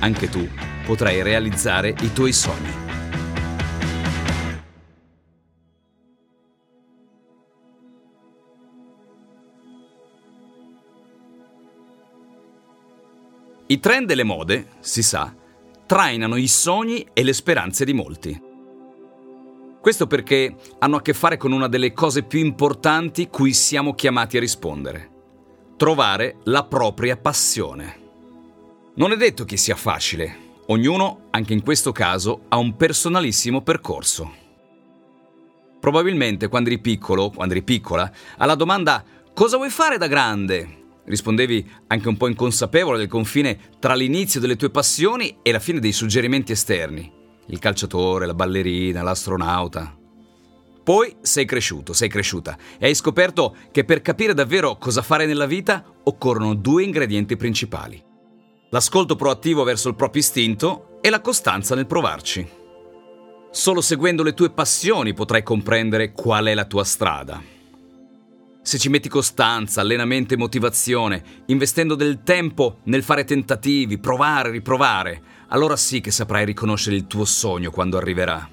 anche tu potrai realizzare i tuoi sogni. I trend e le mode, si sa, trainano i sogni e le speranze di molti. Questo perché hanno a che fare con una delle cose più importanti cui siamo chiamati a rispondere. Trovare la propria passione. Non è detto che sia facile. Ognuno, anche in questo caso, ha un personalissimo percorso. Probabilmente quando eri piccolo, quando eri piccola, alla domanda cosa vuoi fare da grande? Rispondevi anche un po' inconsapevole del confine tra l'inizio delle tue passioni e la fine dei suggerimenti esterni. Il calciatore, la ballerina, l'astronauta. Poi sei cresciuto, sei cresciuta e hai scoperto che per capire davvero cosa fare nella vita occorrono due ingredienti principali l'ascolto proattivo verso il proprio istinto e la costanza nel provarci. Solo seguendo le tue passioni potrai comprendere qual è la tua strada. Se ci metti costanza, allenamento e motivazione, investendo del tempo nel fare tentativi, provare, riprovare, allora sì che saprai riconoscere il tuo sogno quando arriverà.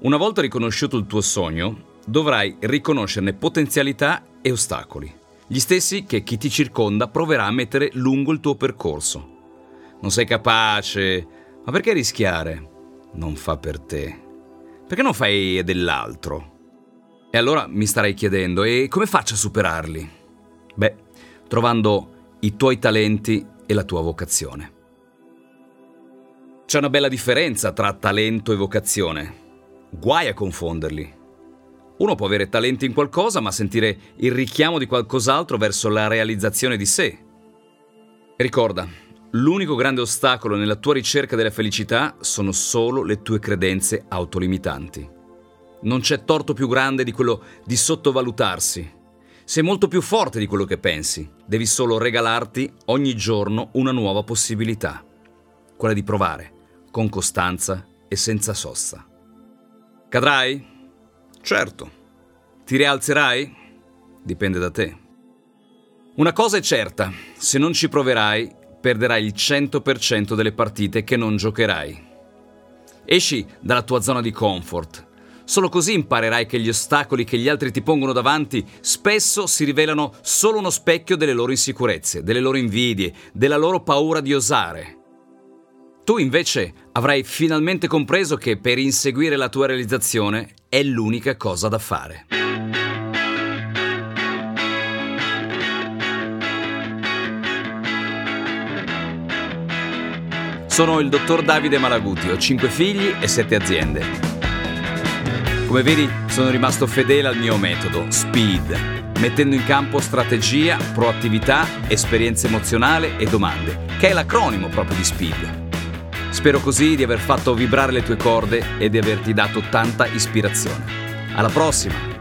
Una volta riconosciuto il tuo sogno, dovrai riconoscerne potenzialità e ostacoli gli stessi che chi ti circonda proverà a mettere lungo il tuo percorso. Non sei capace, ma perché rischiare? Non fa per te. Perché non fai dell'altro? E allora mi starai chiedendo, e come faccio a superarli? Beh, trovando i tuoi talenti e la tua vocazione. C'è una bella differenza tra talento e vocazione. Guai a confonderli. Uno può avere talento in qualcosa ma sentire il richiamo di qualcos'altro verso la realizzazione di sé. Ricorda, l'unico grande ostacolo nella tua ricerca della felicità sono solo le tue credenze autolimitanti. Non c'è torto più grande di quello di sottovalutarsi. Sei molto più forte di quello che pensi, devi solo regalarti ogni giorno una nuova possibilità, quella di provare, con costanza e senza sosta. Cadrai? Certo. Ti rialzerai? Dipende da te. Una cosa è certa, se non ci proverai, perderai il 100% delle partite che non giocherai. Esci dalla tua zona di comfort. Solo così imparerai che gli ostacoli che gli altri ti pongono davanti spesso si rivelano solo uno specchio delle loro insicurezze, delle loro invidie, della loro paura di osare. Tu invece avrai finalmente compreso che per inseguire la tua realizzazione è l'unica cosa da fare. Sono il dottor Davide Malaguti, ho 5 figli e 7 aziende. Come vedi, sono rimasto fedele al mio metodo, SPEED, mettendo in campo strategia, proattività, esperienza emozionale e domande, che è l'acronimo proprio di SPEED. Spero così di aver fatto vibrare le tue corde e di averti dato tanta ispirazione. Alla prossima!